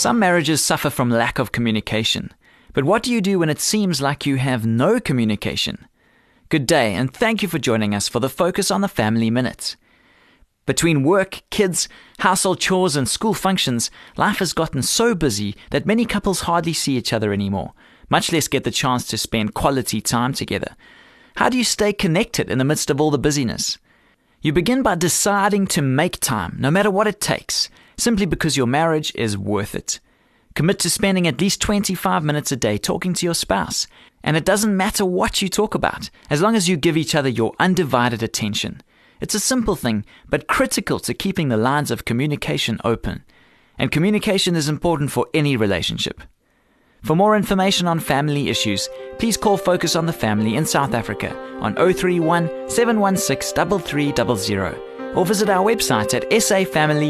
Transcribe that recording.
Some marriages suffer from lack of communication. But what do you do when it seems like you have no communication? Good day, and thank you for joining us for the Focus on the Family Minute. Between work, kids, household chores, and school functions, life has gotten so busy that many couples hardly see each other anymore, much less get the chance to spend quality time together. How do you stay connected in the midst of all the busyness? You begin by deciding to make time, no matter what it takes, simply because your marriage is worth it. Commit to spending at least 25 minutes a day talking to your spouse. And it doesn't matter what you talk about, as long as you give each other your undivided attention. It's a simple thing, but critical to keeping the lines of communication open. And communication is important for any relationship. For more information on family issues, please call Focus on the Family in South Africa on 031 716 3300 or visit our website at safamily.co.za.